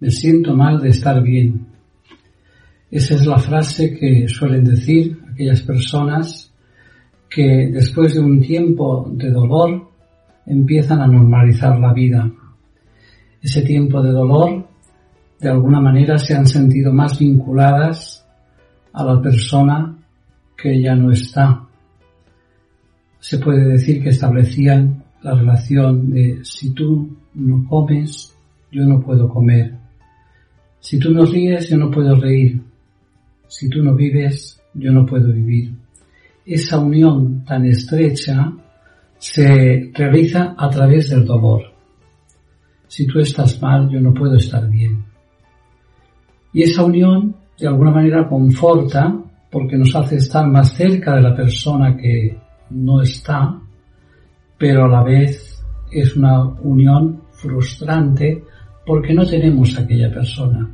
Me siento mal de estar bien. Esa es la frase que suelen decir aquellas personas que después de un tiempo de dolor empiezan a normalizar la vida. Ese tiempo de dolor, de alguna manera, se han sentido más vinculadas a la persona que ya no está. Se puede decir que establecían la relación de si tú no comes, yo no puedo comer. Si tú no ríes, yo no puedo reír. Si tú no vives, yo no puedo vivir. Esa unión tan estrecha se realiza a través del dolor. Si tú estás mal, yo no puedo estar bien. Y esa unión, de alguna manera, conforta porque nos hace estar más cerca de la persona que no está, pero a la vez es una unión frustrante porque no tenemos aquella persona.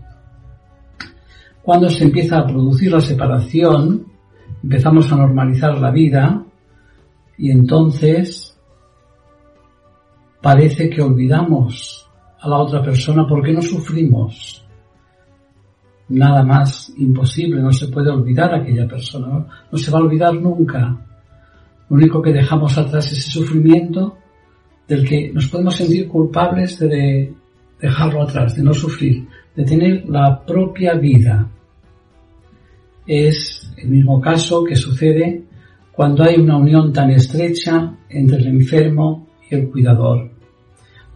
Cuando se empieza a producir la separación, empezamos a normalizar la vida y entonces parece que olvidamos a la otra persona porque no sufrimos. Nada más imposible, no se puede olvidar a aquella persona, ¿no? no se va a olvidar nunca. Lo único que dejamos atrás es ese sufrimiento del que nos podemos sentir culpables de dejarlo atrás, de no sufrir, de tener la propia vida. Es el mismo caso que sucede cuando hay una unión tan estrecha entre el enfermo y el cuidador,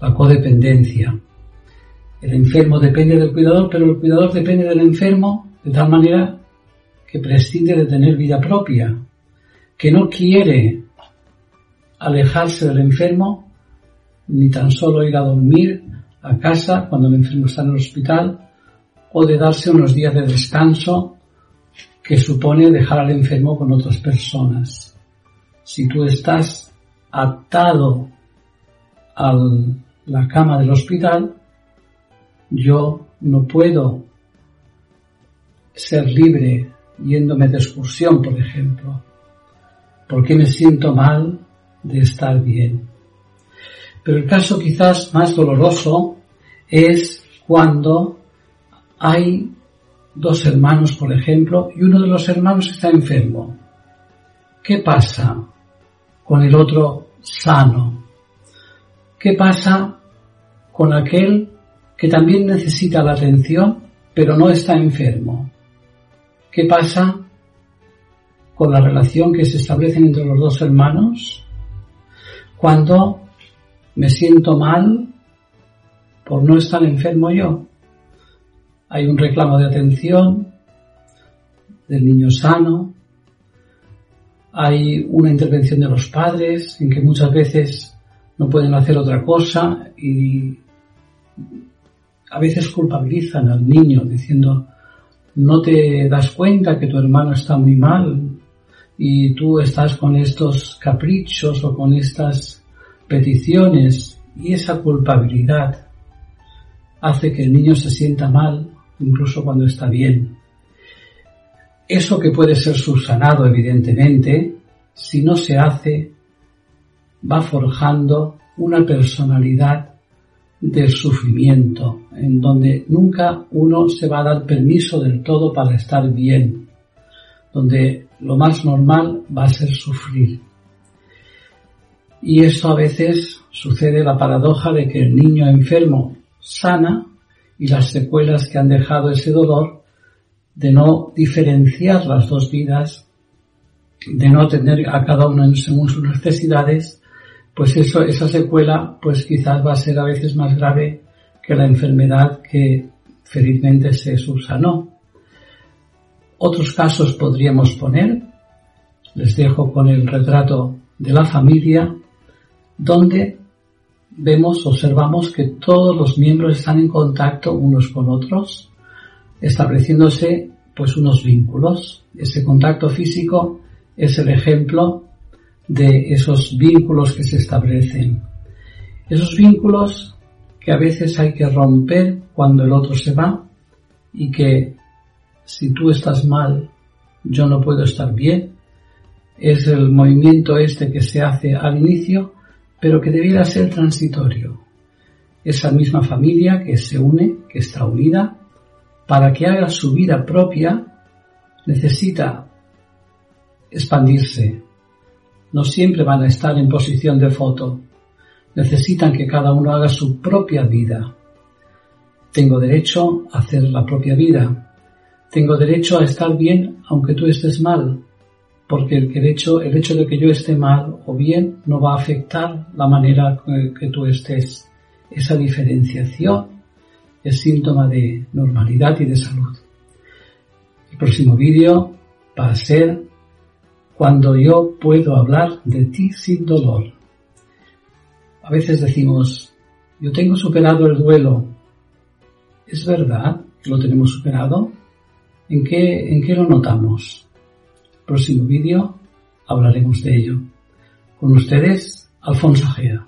la codependencia. El enfermo depende del cuidador, pero el cuidador depende del enfermo de tal manera que prescinde de tener vida propia, que no quiere alejarse del enfermo ni tan solo ir a dormir a casa cuando el enfermo está en el hospital o de darse unos días de descanso que supone dejar al enfermo con otras personas. Si tú estás atado a la cama del hospital, yo no puedo ser libre yéndome de excursión, por ejemplo, porque me siento mal de estar bien. Pero el caso quizás más doloroso es cuando hay dos hermanos, por ejemplo, y uno de los hermanos está enfermo. ¿Qué pasa con el otro sano? ¿Qué pasa con aquel que también necesita la atención, pero no está enfermo? ¿Qué pasa con la relación que se establece entre los dos hermanos cuando me siento mal por no estar enfermo yo? hay un reclamo de atención del niño sano, hay una intervención de los padres en que muchas veces no pueden hacer otra cosa y a veces culpabilizan al niño diciendo no te das cuenta que tu hermano está muy mal y tú estás con estos caprichos o con estas peticiones y esa culpabilidad hace que el niño se sienta mal incluso cuando está bien. Eso que puede ser subsanado, evidentemente, si no se hace, va forjando una personalidad del sufrimiento, en donde nunca uno se va a dar permiso del todo para estar bien, donde lo más normal va a ser sufrir. Y esto a veces sucede la paradoja de que el niño enfermo sana y las secuelas que han dejado ese dolor de no diferenciar las dos vidas, de no tener a cada uno según sus necesidades, pues eso, esa secuela, pues quizás va a ser a veces más grave que la enfermedad que felizmente se subsanó. Otros casos podríamos poner, Les dejo con el retrato de la familia donde vemos, observamos que todos los miembros están en contacto unos con otros, estableciéndose pues unos vínculos. Ese contacto físico es el ejemplo de esos vínculos que se establecen. Esos vínculos que a veces hay que romper cuando el otro se va y que si tú estás mal, yo no puedo estar bien. Es el movimiento este que se hace al inicio pero que debiera ser transitorio. Esa misma familia que se une, que está unida, para que haga su vida propia, necesita expandirse. No siempre van a estar en posición de foto. Necesitan que cada uno haga su propia vida. Tengo derecho a hacer la propia vida. Tengo derecho a estar bien aunque tú estés mal porque el hecho, de que yo esté mal o bien no va a afectar la manera que, tú estés. Esa diferenciación es síntoma de normalidad y de salud. El próximo vídeo va a ser cuando yo puedo hablar de ti sin dolor. A veces decimos, yo tengo superado el duelo. ¿Es verdad que lo tenemos superado? ¿En qué, en qué lo notamos? Próximo vídeo hablaremos de ello. Con ustedes, Alfonso Gea.